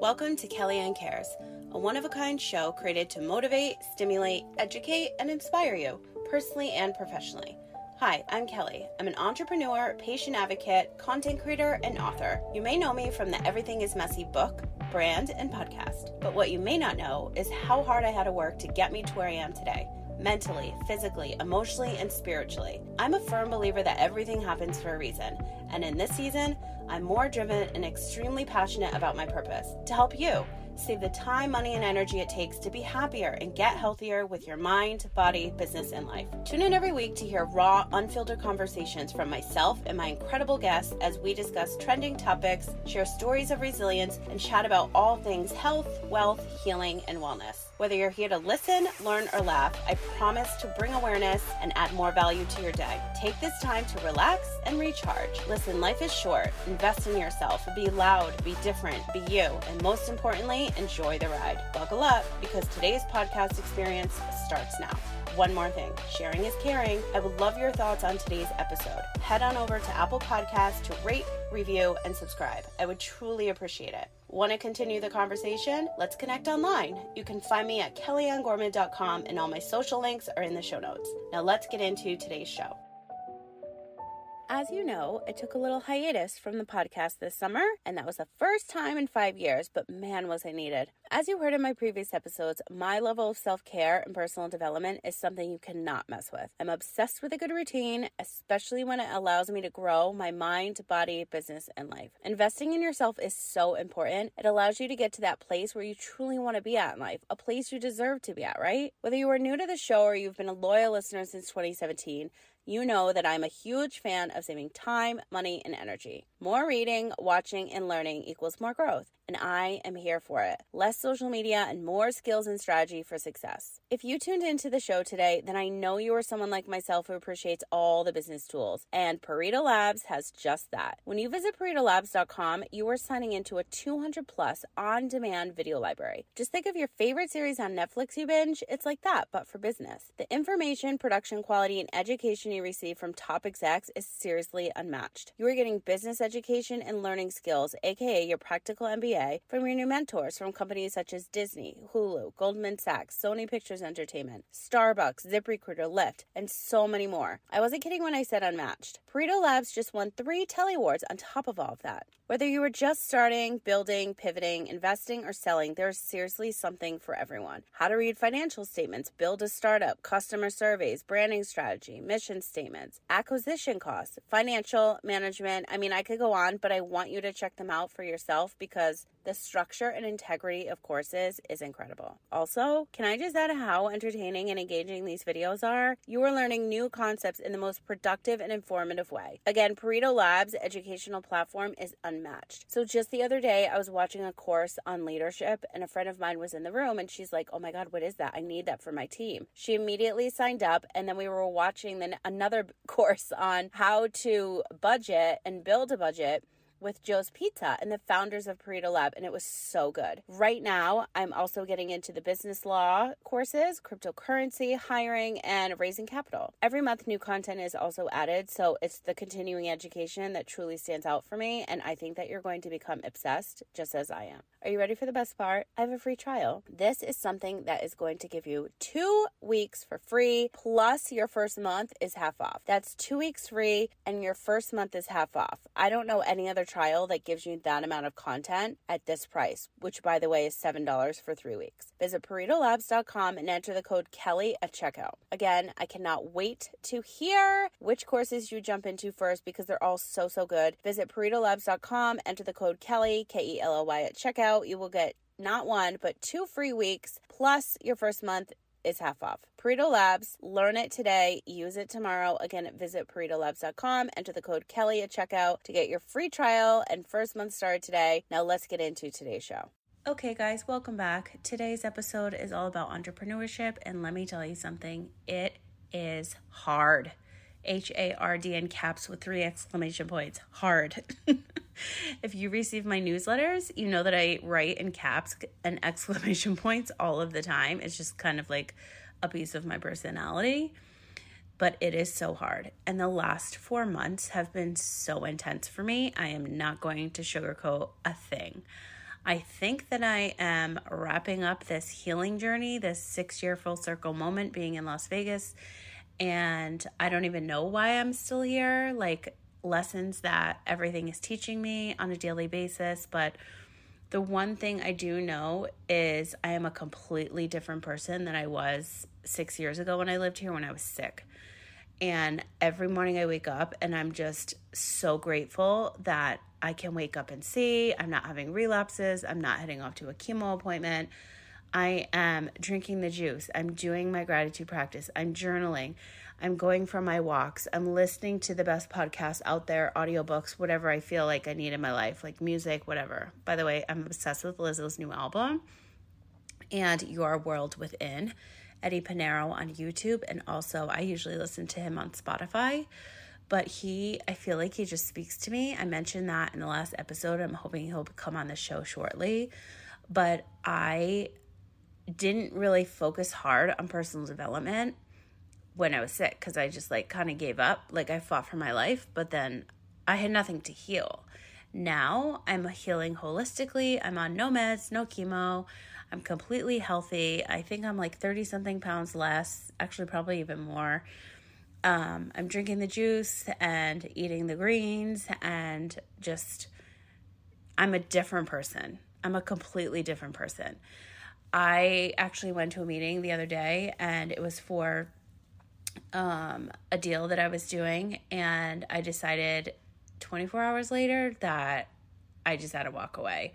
Welcome to Kellyanne Cares, a one of a kind show created to motivate, stimulate, educate, and inspire you, personally and professionally. Hi, I'm Kelly. I'm an entrepreneur, patient advocate, content creator, and author. You may know me from the Everything is Messy book, brand, and podcast. But what you may not know is how hard I had to work to get me to where I am today mentally, physically, emotionally, and spiritually. I'm a firm believer that everything happens for a reason, and in this season, I'm more driven and extremely passionate about my purpose to help you save the time, money, and energy it takes to be happier and get healthier with your mind, body, business, and life. Tune in every week to hear raw, unfiltered conversations from myself and my incredible guests as we discuss trending topics, share stories of resilience, and chat about all things health, wealth, healing, and wellness. Whether you're here to listen, learn, or laugh, I promise to bring awareness and add more value to your day. Take this time to relax and recharge. Listen, life is short. Invest in yourself. Be loud, be different, be you, and most importantly, enjoy the ride. Buckle up because today's podcast experience starts now. One more thing sharing is caring. I would love your thoughts on today's episode. Head on over to Apple Podcasts to rate, review, and subscribe. I would truly appreciate it. Want to continue the conversation? Let's connect online. You can find me at kellyannegorman.com, and all my social links are in the show notes. Now, let's get into today's show. As you know, I took a little hiatus from the podcast this summer, and that was the first time in five years, but man, was I needed. As you heard in my previous episodes, my level of self care and personal development is something you cannot mess with. I'm obsessed with a good routine, especially when it allows me to grow my mind, body, business, and life. Investing in yourself is so important. It allows you to get to that place where you truly want to be at in life, a place you deserve to be at, right? Whether you are new to the show or you've been a loyal listener since 2017, you know that I'm a huge fan of saving time, money, and energy. More reading, watching, and learning equals more growth and I am here for it. Less social media and more skills and strategy for success. If you tuned into the show today, then I know you are someone like myself who appreciates all the business tools, and Pareto Labs has just that. When you visit ParetoLabs.com, you are signing into a 200 plus on demand video library. Just think of your favorite series on Netflix you binge, it's like that, but for business. The information, production quality, and education you receive from top execs is seriously unmatched. You are getting business education and learning skills, aka your practical MBA from your new mentors from companies such as Disney, Hulu, Goldman Sachs, Sony Pictures Entertainment, Starbucks, ZipRecruiter, Lyft, and so many more. I wasn't kidding when I said unmatched. Pareto Labs just won three Telly Awards on top of all of that. Whether you are just starting, building, pivoting, investing, or selling, there's seriously something for everyone. How to read financial statements, build a startup, customer surveys, branding strategy, mission statements, acquisition costs, financial management. I mean, I could go on, but I want you to check them out for yourself because the structure and integrity of courses is incredible. Also, can I just add how entertaining and engaging these videos are? You are learning new concepts in the most productive and informative way. Again, Pareto Labs educational platform is unmatched. So just the other day, I was watching a course on leadership and a friend of mine was in the room and she's like, "Oh my god, what is that? I need that for my team." She immediately signed up and then we were watching then another course on how to budget and build a budget with Joe's Pizza and the founders of Pareto Lab, and it was so good. Right now, I'm also getting into the business law courses, cryptocurrency, hiring, and raising capital. Every month, new content is also added, so it's the continuing education that truly stands out for me, and I think that you're going to become obsessed just as I am. Are you ready for the best part? I have a free trial. This is something that is going to give you two weeks for free, plus your first month is half off. That's two weeks free, and your first month is half off. I don't know any other trial that gives you that amount of content at this price, which by the way is $7 for three weeks. Visit ParetoLabs.com and enter the code Kelly at checkout. Again, I cannot wait to hear which courses you jump into first because they're all so, so good. Visit ParetoLabs.com, enter the code Kelly, K E L L Y at checkout. You will get not one, but two free weeks plus your first month is half off. Pareto Labs, learn it today, use it tomorrow. Again, visit ParetoLabs.com, enter the code Kelly at checkout to get your free trial and first month started today. Now let's get into today's show. Okay, guys, welcome back. Today's episode is all about entrepreneurship, and let me tell you something it is hard. H A R D in caps with three exclamation points. Hard. if you receive my newsletters, you know that I write in caps and exclamation points all of the time. It's just kind of like a piece of my personality. But it is so hard. And the last four months have been so intense for me. I am not going to sugarcoat a thing. I think that I am wrapping up this healing journey, this six year full circle moment being in Las Vegas. And I don't even know why I'm still here. Like lessons that everything is teaching me on a daily basis. But the one thing I do know is I am a completely different person than I was six years ago when I lived here when I was sick. And every morning I wake up and I'm just so grateful that I can wake up and see. I'm not having relapses. I'm not heading off to a chemo appointment. I am drinking the juice. I'm doing my gratitude practice. I'm journaling. I'm going for my walks. I'm listening to the best podcasts out there, audiobooks, whatever I feel like I need in my life, like music, whatever. By the way, I'm obsessed with Lizzo's new album and Your World Within. Eddie Pinero on YouTube. And also, I usually listen to him on Spotify. But he, I feel like he just speaks to me. I mentioned that in the last episode. I'm hoping he'll come on the show shortly. But I didn't really focus hard on personal development when I was sick because I just like kind of gave up. Like I fought for my life, but then I had nothing to heal. Now I'm healing holistically. I'm on no meds, no chemo. I'm completely healthy. I think I'm like 30 something pounds less, actually, probably even more. Um, I'm drinking the juice and eating the greens, and just, I'm a different person. I'm a completely different person. I actually went to a meeting the other day, and it was for um, a deal that I was doing, and I decided 24 hours later that I just had to walk away.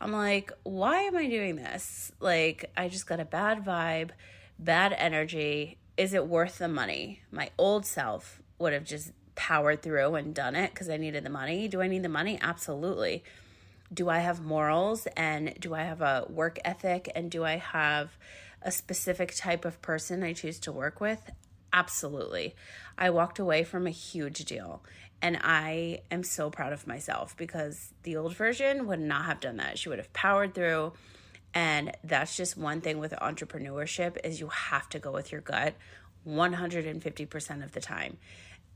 I'm like, why am I doing this? Like, I just got a bad vibe, bad energy. Is it worth the money? My old self would have just powered through and done it because I needed the money. Do I need the money? Absolutely. Do I have morals and do I have a work ethic and do I have a specific type of person I choose to work with? Absolutely. I walked away from a huge deal and I am so proud of myself because the old version would not have done that. She would have powered through. And that's just one thing with entrepreneurship is you have to go with your gut 150% of the time.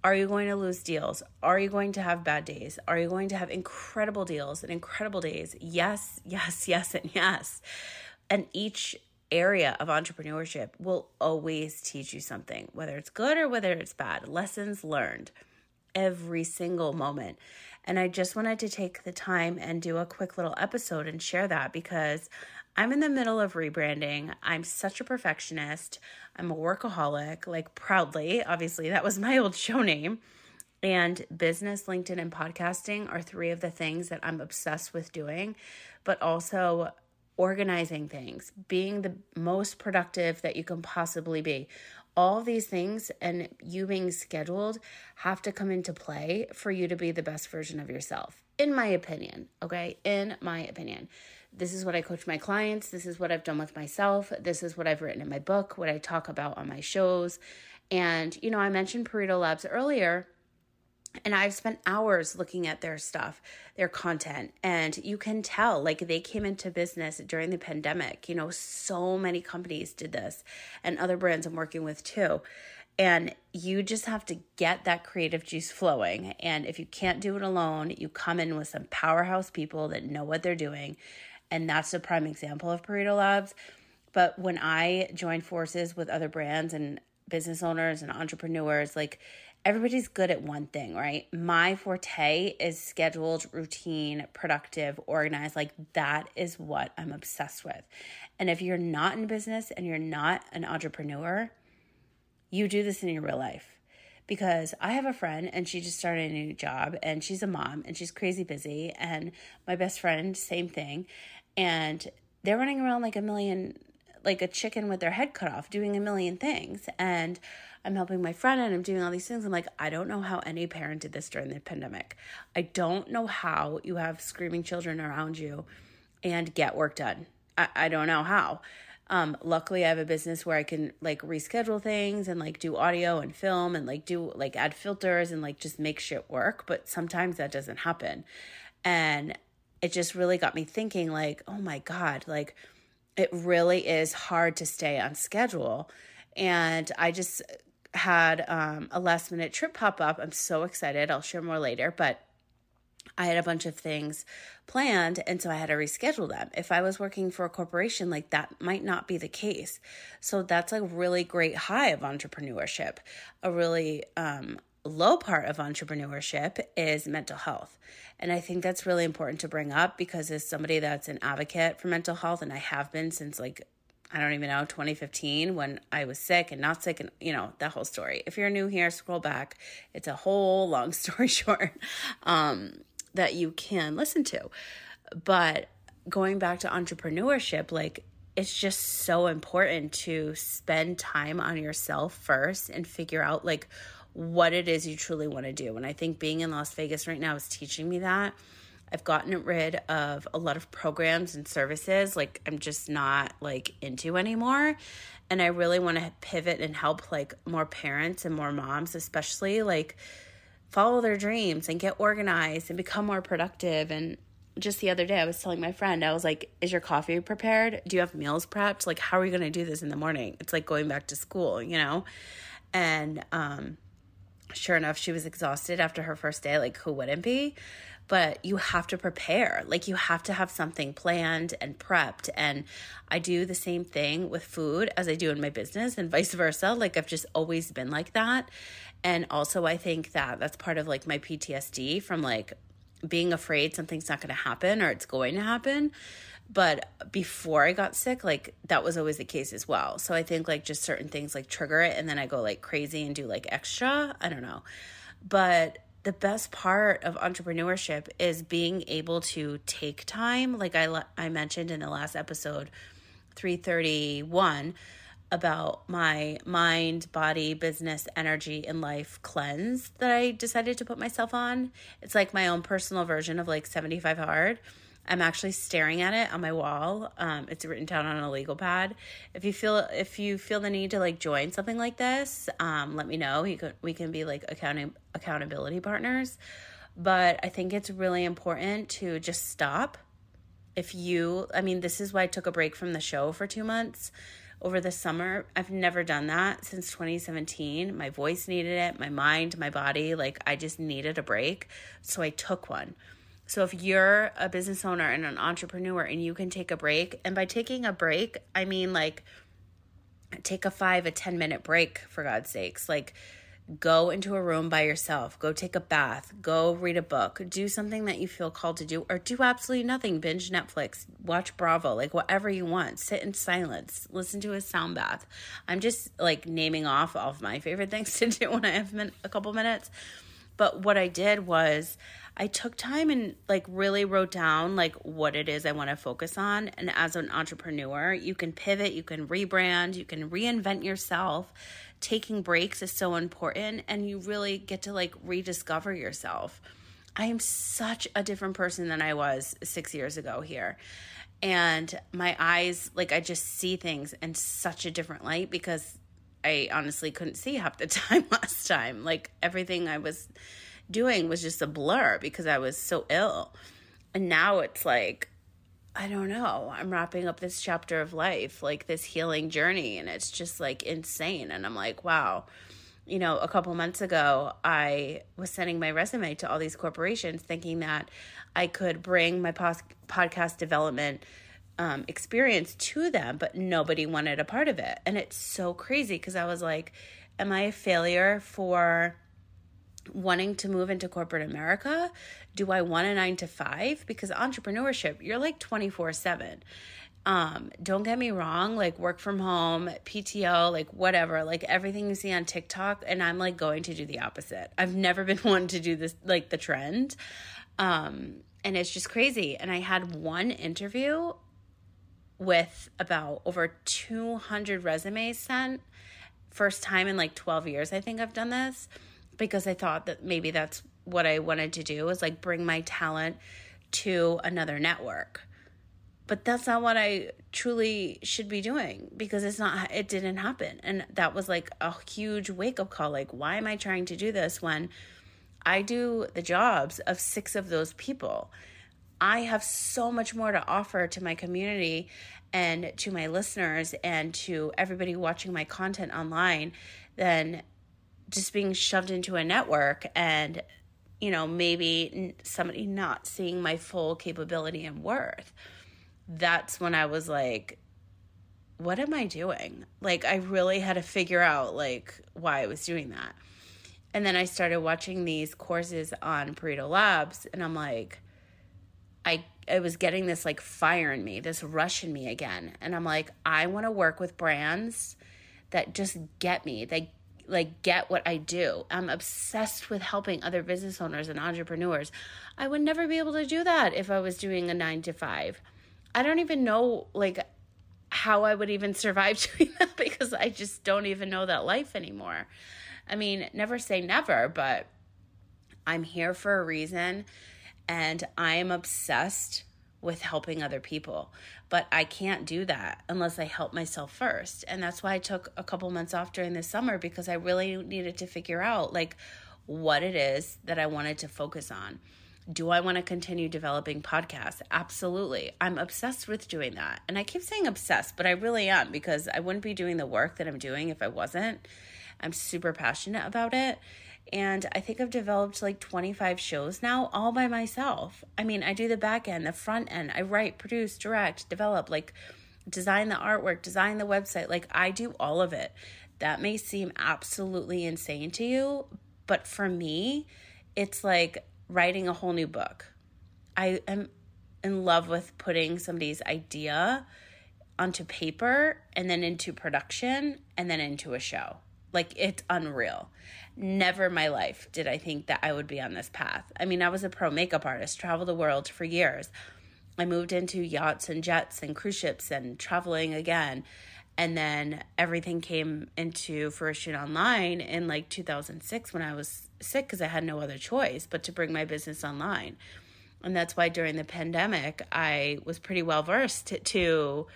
Are you going to lose deals? Are you going to have bad days? Are you going to have incredible deals and incredible days? Yes, yes, yes, and yes. And each area of entrepreneurship will always teach you something, whether it's good or whether it's bad. Lessons learned every single moment. And I just wanted to take the time and do a quick little episode and share that because I'm in the middle of rebranding. I'm such a perfectionist. I'm a workaholic, like proudly. Obviously, that was my old show name. And business, LinkedIn, and podcasting are three of the things that I'm obsessed with doing, but also organizing things, being the most productive that you can possibly be all these things and you being scheduled have to come into play for you to be the best version of yourself, in my opinion. Okay. In my opinion. This is what I coach my clients. This is what I've done with myself. This is what I've written in my book, what I talk about on my shows. And, you know, I mentioned Pareto Labs earlier and I've spent hours looking at their stuff, their content, and you can tell like they came into business during the pandemic. You know, so many companies did this, and other brands I'm working with too. And you just have to get that creative juice flowing. And if you can't do it alone, you come in with some powerhouse people that know what they're doing. And that's a prime example of Pareto Labs. But when I join forces with other brands and business owners and entrepreneurs, like everybody's good at one thing, right? My forte is scheduled, routine, productive, organized. Like that is what I'm obsessed with. And if you're not in business and you're not an entrepreneur, you do this in your real life. Because I have a friend and she just started a new job and she's a mom and she's crazy busy. And my best friend, same thing. And they're running around like a million, like a chicken with their head cut off, doing a million things. And I'm helping my friend and I'm doing all these things. I'm like, I don't know how any parent did this during the pandemic. I don't know how you have screaming children around you and get work done. I, I don't know how. Um, luckily I have a business where I can like reschedule things and like do audio and film and like do like add filters and like just make shit work. But sometimes that doesn't happen. And it just really got me thinking like, oh my God, like it really is hard to stay on schedule. And I just had um, a last minute trip pop up. I'm so excited. I'll share more later, but I had a bunch of things planned and so I had to reschedule them. If I was working for a corporation, like that might not be the case. So that's a really great high of entrepreneurship. A really um, low part of entrepreneurship is mental health. And I think that's really important to bring up because as somebody that's an advocate for mental health, and I have been since like I don't even know, 2015 when I was sick and not sick and you know, that whole story. If you're new here, scroll back. It's a whole long story short um, that you can listen to. But going back to entrepreneurship, like it's just so important to spend time on yourself first and figure out like what it is you truly want to do. And I think being in Las Vegas right now is teaching me that I've gotten rid of a lot of programs and services like I'm just not like into anymore. And I really want to pivot and help like more parents and more moms especially like follow their dreams and get organized and become more productive and just the other day I was telling my friend I was like is your coffee prepared? Do you have meals prepped? Like how are you going to do this in the morning? It's like going back to school, you know? And um sure enough she was exhausted after her first day like who wouldn't be? but you have to prepare. Like you have to have something planned and prepped. And I do the same thing with food as I do in my business and vice versa. Like I've just always been like that. And also, I think that that's part of like my PTSD from like being afraid something's not going to happen or it's going to happen. But before I got sick, like that was always the case as well. So I think like just certain things like trigger it and then I go like crazy and do like extra. I don't know. But the best part of entrepreneurship is being able to take time like I I mentioned in the last episode 331 about my mind, body, business, energy and life cleanse that I decided to put myself on. It's like my own personal version of like 75 hard I'm actually staring at it on my wall. Um, it's written down on a legal pad. If you feel if you feel the need to like join something like this, um, let me know. You could we can be like accounting accountability partners. But I think it's really important to just stop. If you, I mean, this is why I took a break from the show for two months over the summer. I've never done that since 2017. My voice needed it, my mind, my body. Like, I just needed a break. So I took one. So if you're a business owner and an entrepreneur and you can take a break, and by taking a break, I mean like take a five, a 10 minute break for God's sakes. Like go into a room by yourself, go take a bath, go read a book, do something that you feel called to do, or do absolutely nothing. Binge Netflix, watch Bravo, like whatever you want. Sit in silence, listen to a sound bath. I'm just like naming off all of my favorite things to do when I have a couple minutes. But what I did was, I took time and like really wrote down like what it is I want to focus on. And as an entrepreneur, you can pivot, you can rebrand, you can reinvent yourself. Taking breaks is so important and you really get to like rediscover yourself. I am such a different person than I was 6 years ago here. And my eyes like I just see things in such a different light because I honestly couldn't see half the time last time. Like everything I was doing was just a blur because I was so ill. And now it's like, I don't know. I'm wrapping up this chapter of life, like this healing journey, and it's just like insane. And I'm like, wow. You know, a couple months ago, I was sending my resume to all these corporations thinking that I could bring my pos- podcast development um, experience to them, but nobody wanted a part of it. And it's so crazy because I was like, am I a failure for wanting to move into corporate America? Do I want a nine to five? Because entrepreneurship, you're like 24 7. Um, don't get me wrong, like work from home, PTO, like whatever, like everything you see on TikTok, and I'm like going to do the opposite. I've never been one to do this, like the trend. Um, and it's just crazy. And I had one interview with about over 200 resumes sent. First time in like 12 years, I think I've done this because I thought that maybe that's what I wanted to do was like bring my talent to another network. But that's not what I truly should be doing because it's not, it didn't happen. And that was like a huge wake up call. Like, why am I trying to do this when I do the jobs of six of those people? I have so much more to offer to my community and to my listeners and to everybody watching my content online than just being shoved into a network and you know, maybe somebody not seeing my full capability and worth. That's when I was like, what am I doing? Like, I really had to figure out, like, why I was doing that. And then I started watching these courses on Pareto Labs, and I'm like, I I was getting this like fire in me, this rush in me again. And I'm like, I want to work with brands that just get me. They like get what I do. I'm obsessed with helping other business owners and entrepreneurs. I would never be able to do that if I was doing a 9 to 5. I don't even know like how I would even survive doing that because I just don't even know that life anymore. I mean, never say never, but I'm here for a reason and I am obsessed with helping other people. But I can't do that unless I help myself first. And that's why I took a couple months off during the summer because I really needed to figure out like what it is that I wanted to focus on. Do I want to continue developing podcasts? Absolutely. I'm obsessed with doing that. And I keep saying obsessed, but I really am because I wouldn't be doing the work that I'm doing if I wasn't. I'm super passionate about it. And I think I've developed like 25 shows now all by myself. I mean, I do the back end, the front end. I write, produce, direct, develop, like design the artwork, design the website. Like I do all of it. That may seem absolutely insane to you, but for me, it's like writing a whole new book. I am in love with putting somebody's idea onto paper and then into production and then into a show. Like it's unreal. Never in my life did I think that I would be on this path. I mean, I was a pro makeup artist, traveled the world for years. I moved into yachts and jets and cruise ships and traveling again. And then everything came into fruition online in like 2006 when I was sick because I had no other choice but to bring my business online. And that's why during the pandemic, I was pretty well versed to, to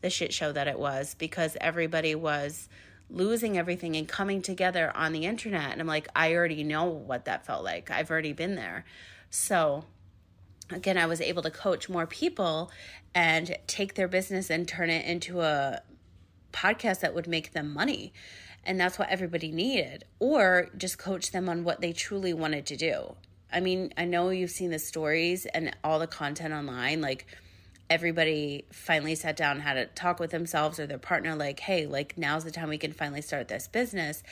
the shit show that it was because everybody was losing everything and coming together on the internet. And I'm like, I already know what that felt like. I've already been there. So, again, I was able to coach more people and take their business and turn it into a podcast that would make them money. And that's what everybody needed. Or just coach them on what they truly wanted to do. I mean, I know you've seen the stories and all the content online. Like, everybody finally sat down had a talk with themselves or their partner like hey like now's the time we can finally start this business.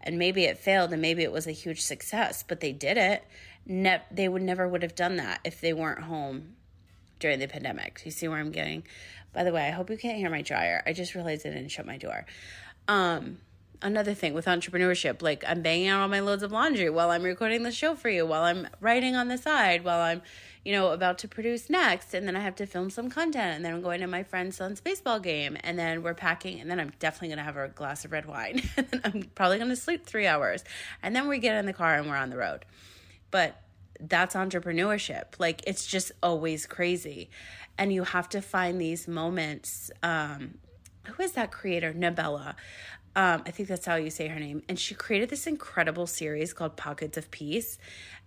And maybe it failed and maybe it was a huge success but they did it. Ne- they would never would have done that if they weren't home during the pandemic. You see where i'm getting? By the way i hope you can't hear my dryer. I just realized i didn't shut my door. Um another thing with entrepreneurship like i'm banging out all my loads of laundry while i'm recording the show for you while i'm writing on the side while i'm you know, about to produce next. And then I have to film some content. And then I'm going to my friend's son's baseball game. And then we're packing. And then I'm definitely going to have a glass of red wine. and I'm probably going to sleep three hours. And then we get in the car and we're on the road. But that's entrepreneurship. Like it's just always crazy. And you have to find these moments. Um, who is that creator? Nabella. Um, I think that's how you say her name. And she created this incredible series called Pockets of Peace.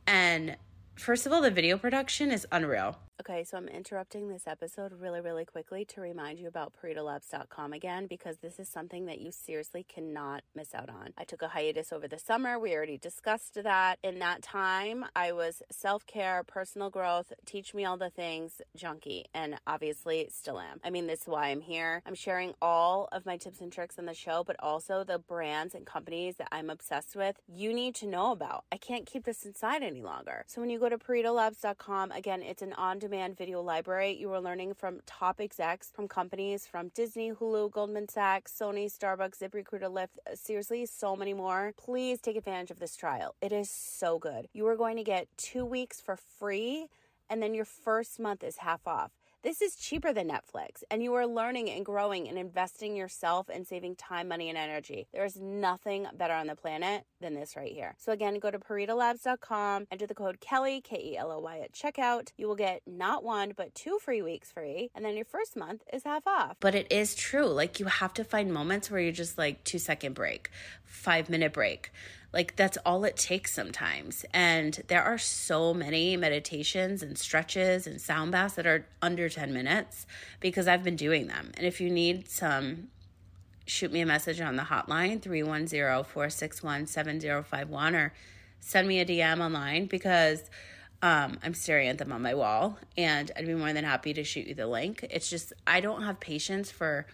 And First of all, the video production is unreal. Okay, so I'm interrupting this episode really, really quickly to remind you about ParetoLabs.com again because this is something that you seriously cannot miss out on. I took a hiatus over the summer. We already discussed that. In that time, I was self care, personal growth, teach me all the things junkie, and obviously still am. I mean, this is why I'm here. I'm sharing all of my tips and tricks on the show, but also the brands and companies that I'm obsessed with. You need to know about. I can't keep this inside any longer. So when you go to ParetoLabs.com, again, it's an on demand demand video library. You are learning from top execs from companies from Disney, Hulu, Goldman Sachs, Sony, Starbucks, ZipRecruiter, Lyft, uh, seriously, so many more. Please take advantage of this trial. It is so good. You are going to get two weeks for free, and then your first month is half off. This is cheaper than Netflix, and you are learning and growing and investing yourself and saving time, money, and energy. There is nothing better on the planet than this right here. So, again, go to ParetoLabs.com, enter the code Kelly, K E L O Y, at checkout. You will get not one, but two free weeks free, and then your first month is half off. But it is true. Like, you have to find moments where you're just like two second break, five minute break like that's all it takes sometimes. And there are so many meditations and stretches and sound baths that are under 10 minutes because I've been doing them. And if you need some, shoot me a message on the hotline 310 461 7051 or send me a DM online because um, I'm staring at them on my wall and I'd be more than happy to shoot you the link. It's just, I don't have patience for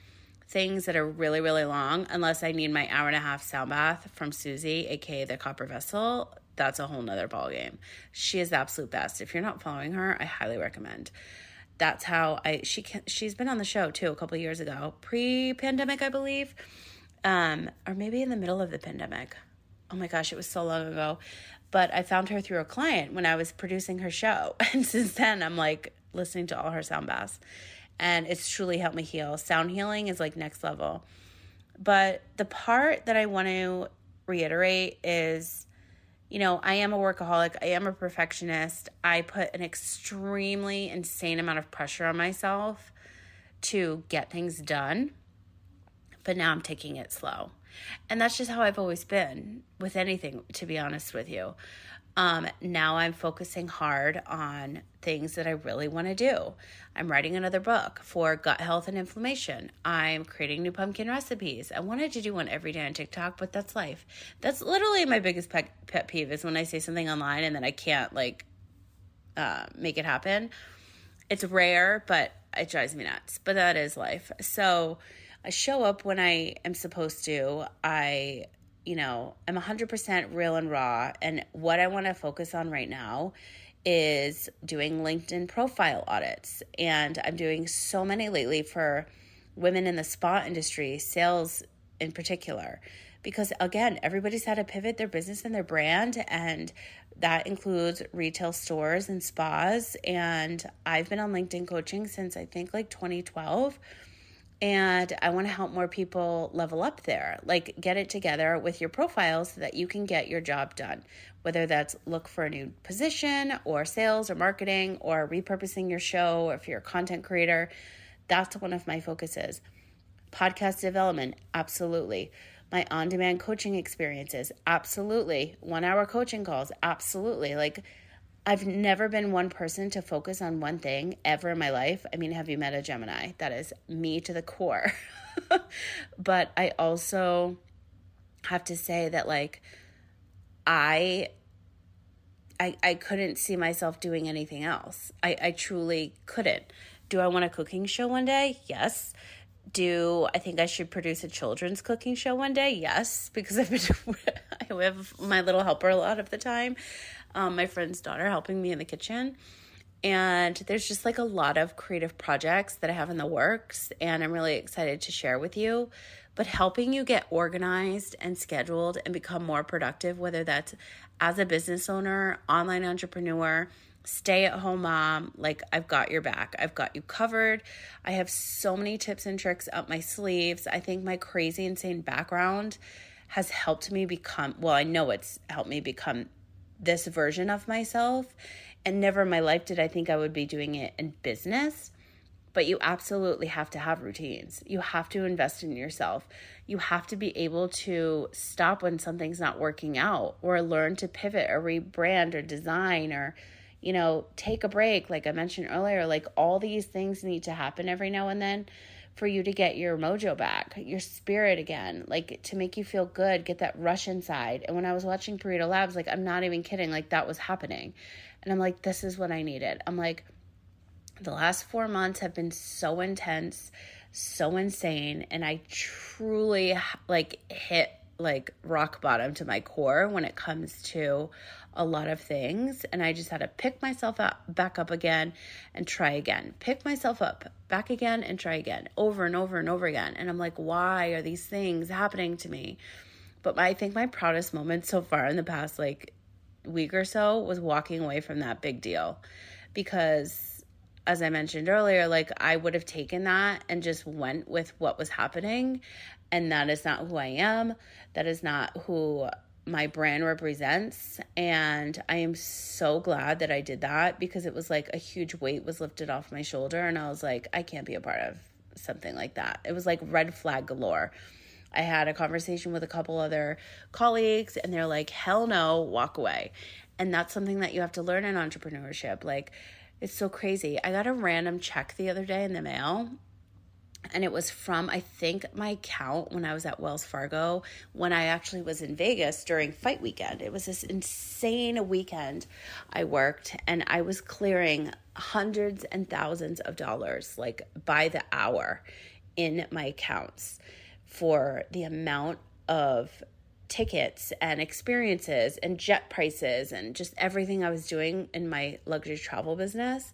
things that are really, really long unless I need my hour and a half sound bath from Susie, aka the Copper Vessel. That's a whole nother ballgame. She is the absolute best. If you're not following her, I highly recommend. That's how I she can she's been on the show too a couple years ago, pre-pandemic, I believe. Um, or maybe in the middle of the pandemic. Oh my gosh, it was so long ago. But I found her through a client when I was producing her show. And since then I'm like listening to all her sound baths and it's truly helped me heal. Sound healing is like next level. But the part that I want to reiterate is you know, I am a workaholic, I am a perfectionist. I put an extremely insane amount of pressure on myself to get things done. But now I'm taking it slow. And that's just how I've always been with anything, to be honest with you. Um, now I'm focusing hard on things that I really want to do. I'm writing another book for gut health and inflammation. I'm creating new pumpkin recipes. I wanted to do one every day on TikTok, but that's life. That's literally my biggest pet, pet peeve is when I say something online and then I can't like uh, make it happen. It's rare, but it drives me nuts. But that is life. So I show up when I am supposed to. I you know, I'm 100% real and raw. And what I want to focus on right now is doing LinkedIn profile audits. And I'm doing so many lately for women in the spa industry, sales in particular. Because again, everybody's had to pivot their business and their brand, and that includes retail stores and spas. And I've been on LinkedIn coaching since I think like 2012 and I want to help more people level up there. Like get it together with your profile so that you can get your job done. Whether that's look for a new position or sales or marketing or repurposing your show or if you're a content creator, that's one of my focuses. Podcast development, absolutely. My on demand coaching experiences, absolutely. One hour coaching calls, absolutely. Like I've never been one person to focus on one thing ever in my life. I mean, have you met a Gemini? That is me to the core. but I also have to say that like I I I couldn't see myself doing anything else. I I truly couldn't. Do I want a cooking show one day? Yes. Do I think I should produce a children's cooking show one day? Yes, because I've been I have my little helper a lot of the time um, my friend's daughter helping me in the kitchen. And there's just like a lot of creative projects that I have in the works, and I'm really excited to share with you. But helping you get organized and scheduled and become more productive, whether that's as a business owner, online entrepreneur, stay at home mom, like I've got your back. I've got you covered. I have so many tips and tricks up my sleeves. I think my crazy, insane background has helped me become, well, I know it's helped me become this version of myself. And never in my life did I think I would be doing it in business. But you absolutely have to have routines. You have to invest in yourself. You have to be able to stop when something's not working out or learn to pivot or rebrand or design or, you know, take a break. Like I mentioned earlier, like all these things need to happen every now and then for you to get your mojo back, your spirit again, like to make you feel good, get that rush inside. And when I was watching Pareto Labs, like I'm not even kidding, like that was happening. And I'm like, this is what I needed. I'm like, the last four months have been so intense, so insane. And I truly like hit like rock bottom to my core when it comes to a lot of things and I just had to pick myself up back up again and try again. Pick myself up back again and try again over and over and over again. And I'm like, why are these things happening to me? But I think my proudest moment so far in the past like week or so was walking away from that big deal because as I mentioned earlier, like I would have taken that and just went with what was happening. And that is not who I am. That is not who my brand represents and i am so glad that i did that because it was like a huge weight was lifted off my shoulder and i was like i can't be a part of something like that. It was like red flag galore. I had a conversation with a couple other colleagues and they're like hell no walk away. And that's something that you have to learn in entrepreneurship. Like it's so crazy. I got a random check the other day in the mail and it was from I think my account when I was at Wells Fargo when I actually was in Vegas during fight weekend. It was this insane weekend I worked and I was clearing hundreds and thousands of dollars like by the hour in my accounts for the amount of tickets and experiences and jet prices and just everything I was doing in my luxury travel business.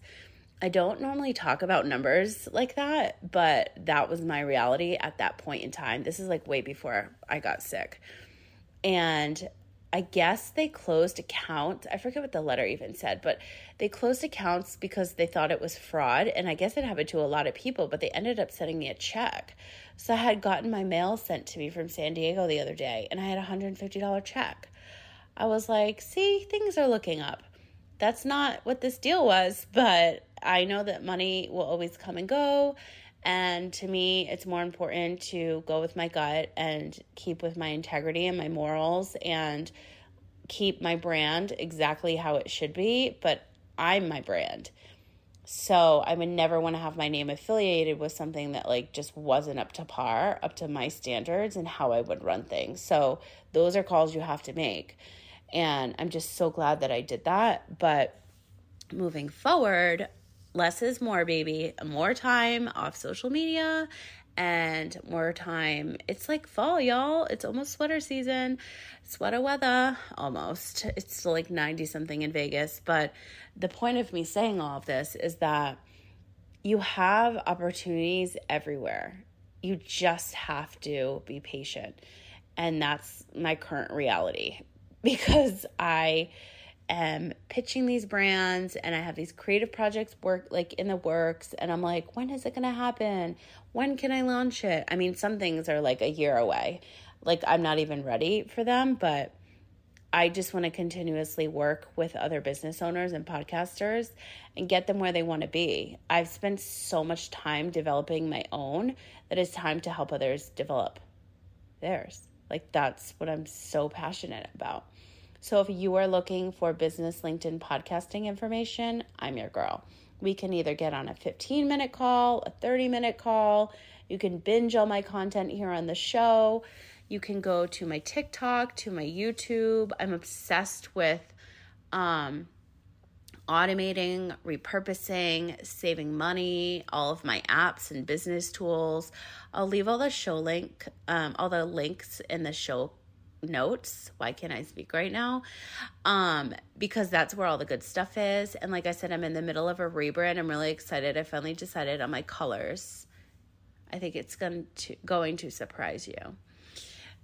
I don't normally talk about numbers like that, but that was my reality at that point in time. This is like way before I got sick. And I guess they closed accounts. I forget what the letter even said, but they closed accounts because they thought it was fraud. And I guess it happened to a lot of people, but they ended up sending me a check. So I had gotten my mail sent to me from San Diego the other day, and I had a $150 check. I was like, see, things are looking up. That's not what this deal was, but I know that money will always come and go. And to me, it's more important to go with my gut and keep with my integrity and my morals and keep my brand exactly how it should be. But I'm my brand. So I would never want to have my name affiliated with something that like just wasn't up to par, up to my standards and how I would run things. So those are calls you have to make. And I'm just so glad that I did that. But moving forward, less is more, baby. More time off social media and more time. It's like fall, y'all. It's almost sweater season, sweater weather, almost. It's still like 90 something in Vegas. But the point of me saying all of this is that you have opportunities everywhere. You just have to be patient. And that's my current reality because I am pitching these brands and I have these creative projects work like in the works and I'm like, when is it going to happen? When can I launch it? I mean, some things are like a year away. Like I'm not even ready for them, but I just want to continuously work with other business owners and podcasters and get them where they want to be. I've spent so much time developing my own that it's time to help others develop theirs. Like that's what I'm so passionate about. So if you are looking for business LinkedIn podcasting information, I'm your girl. We can either get on a 15 minute call, a 30 minute call. You can binge all my content here on the show. You can go to my TikTok, to my YouTube. I'm obsessed with um, automating, repurposing, saving money, all of my apps and business tools. I'll leave all the show link, um, all the links in the show notes. Why can't I speak right now? Um, because that's where all the good stuff is. And like I said, I'm in the middle of a rebrand. I'm really excited. I finally decided on my colors. I think it's going to going to surprise you.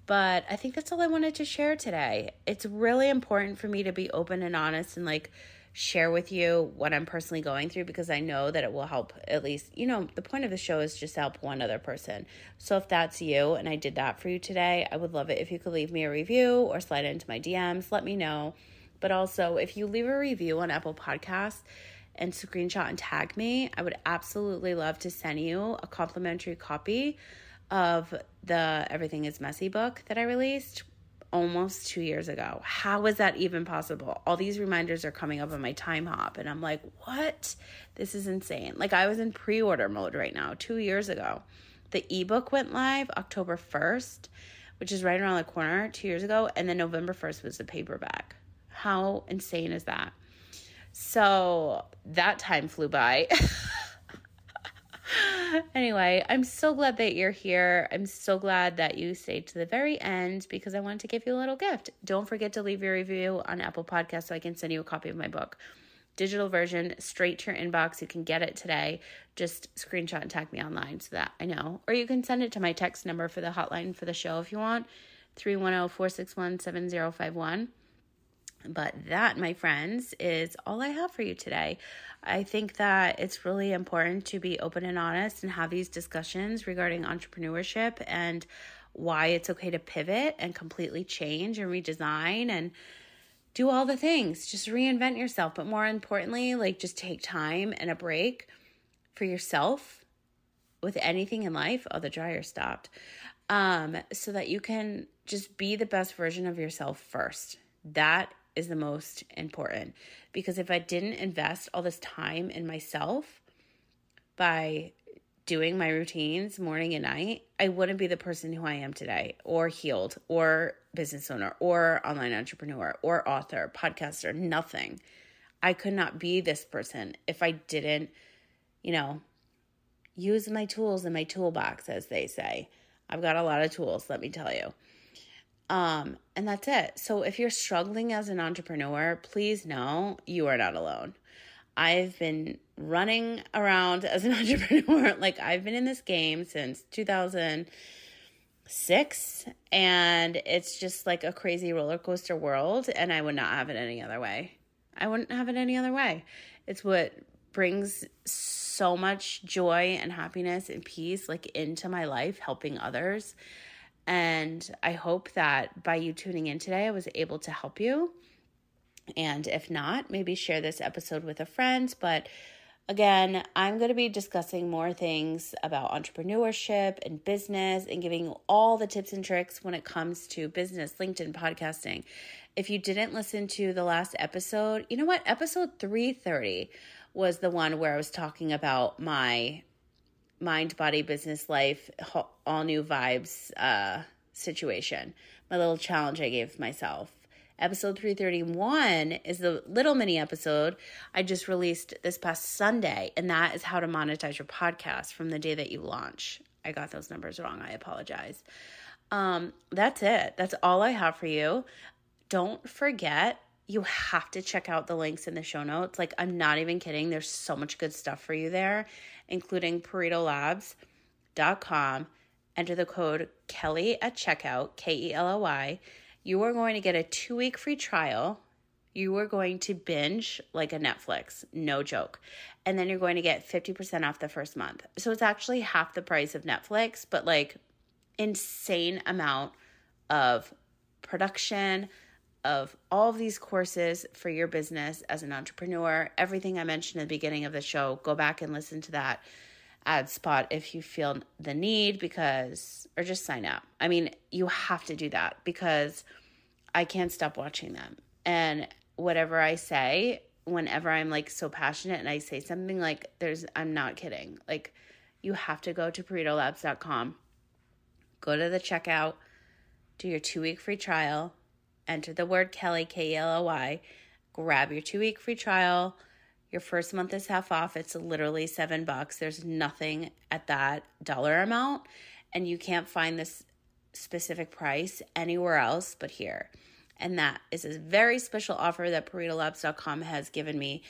But I think that's all I wanted to share today. It's really important for me to be open and honest and like share with you what I'm personally going through because I know that it will help at least, you know, the point of the show is just help one other person. So if that's you and I did that for you today, I would love it if you could leave me a review or slide into my DMs, let me know. But also, if you leave a review on Apple Podcasts and screenshot and tag me, I would absolutely love to send you a complimentary copy of the Everything is Messy book that I released almost two years ago. How is that even possible? All these reminders are coming up on my time hop, and I'm like, what? This is insane. Like, I was in pre order mode right now two years ago. The ebook went live October 1st, which is right around the corner two years ago, and then November 1st was the paperback. How insane is that? So that time flew by. anyway, I'm so glad that you're here. I'm so glad that you stayed to the very end because I wanted to give you a little gift. Don't forget to leave your review on Apple Podcasts so I can send you a copy of my book. Digital version straight to your inbox. You can get it today. Just screenshot and tag me online so that I know. Or you can send it to my text number for the hotline for the show if you want 310 461 7051. But that, my friends, is all I have for you today. I think that it's really important to be open and honest and have these discussions regarding entrepreneurship and why it's okay to pivot and completely change and redesign and do all the things. Just reinvent yourself. But more importantly, like just take time and a break for yourself with anything in life. Oh, the dryer stopped. Um, so that you can just be the best version of yourself first. That is the most important because if I didn't invest all this time in myself by doing my routines morning and night, I wouldn't be the person who I am today, or healed, or business owner, or online entrepreneur, or author, podcaster, nothing. I could not be this person if I didn't, you know, use my tools in my toolbox, as they say. I've got a lot of tools, let me tell you. Um, and that's it. So if you're struggling as an entrepreneur, please know you are not alone. I've been running around as an entrepreneur. like I've been in this game since 2006 and it's just like a crazy roller coaster world and I would not have it any other way. I wouldn't have it any other way. It's what brings so much joy and happiness and peace like into my life helping others. And I hope that by you tuning in today I was able to help you. And if not, maybe share this episode with a friend, but Again, I'm going to be discussing more things about entrepreneurship and business and giving all the tips and tricks when it comes to business, LinkedIn, podcasting. If you didn't listen to the last episode, you know what? Episode 330 was the one where I was talking about my mind, body, business life, all new vibes uh, situation, my little challenge I gave myself. Episode 331 is the little mini episode I just released this past Sunday, and that is how to monetize your podcast from the day that you launch. I got those numbers wrong. I apologize. Um, that's it. That's all I have for you. Don't forget, you have to check out the links in the show notes. Like, I'm not even kidding. There's so much good stuff for you there, including ParetoLabs.com. Enter the code Kelly at checkout, K E L L Y you are going to get a two week free trial. You are going to binge like a Netflix, no joke. And then you're going to get 50% off the first month. So it's actually half the price of Netflix, but like insane amount of production, of all of these courses for your business as an entrepreneur. Everything I mentioned at the beginning of the show, go back and listen to that ad spot if you feel the need because or just sign up. I mean, you have to do that because I can't stop watching them. And whatever I say, whenever I'm like so passionate and I say something like there's I'm not kidding. Like you have to go to paretolabs.com. Go to the checkout, do your 2-week free trial, enter the word Kelly K L O Y, grab your 2-week free trial your first month is half off. It's literally seven bucks. There's nothing at that dollar amount, and you can't find this specific price anywhere else but here. And that is a very special offer that ParetoLabs.com has given me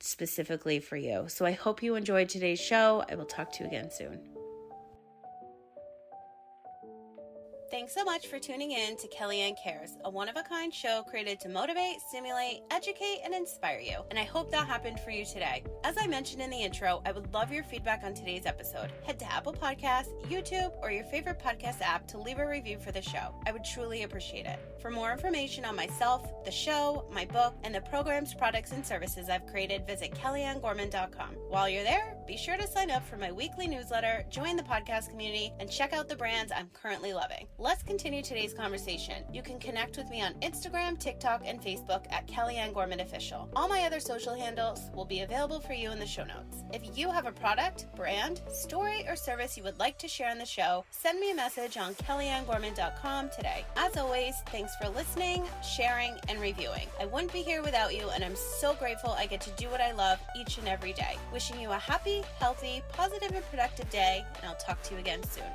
specifically for you. So I hope you enjoyed today's show. I will talk to you again soon. Thanks so much for tuning in to Kellyanne Cares, a one of a kind show created to motivate, stimulate, educate, and inspire you. And I hope that happened for you today. As I mentioned in the intro, I would love your feedback on today's episode. Head to Apple Podcasts, YouTube, or your favorite podcast app to leave a review for the show. I would truly appreciate it. For more information on myself, the show, my book, and the programs, products, and services I've created, visit kellyanngorman.com. While you're there, be sure to sign up for my weekly newsletter, join the podcast community, and check out the brands I'm currently loving. Let's continue today's conversation. You can connect with me on Instagram, TikTok, and Facebook at Kellyanne Gorman Official. All my other social handles will be available for you in the show notes. If you have a product, brand, story, or service you would like to share on the show, send me a message on kellyanngorman.com today. As always, thanks for listening, sharing, and reviewing. I wouldn't be here without you, and I'm so grateful I get to do what I love each and every day. Wishing you a happy, healthy, positive, and productive day, and I'll talk to you again soon.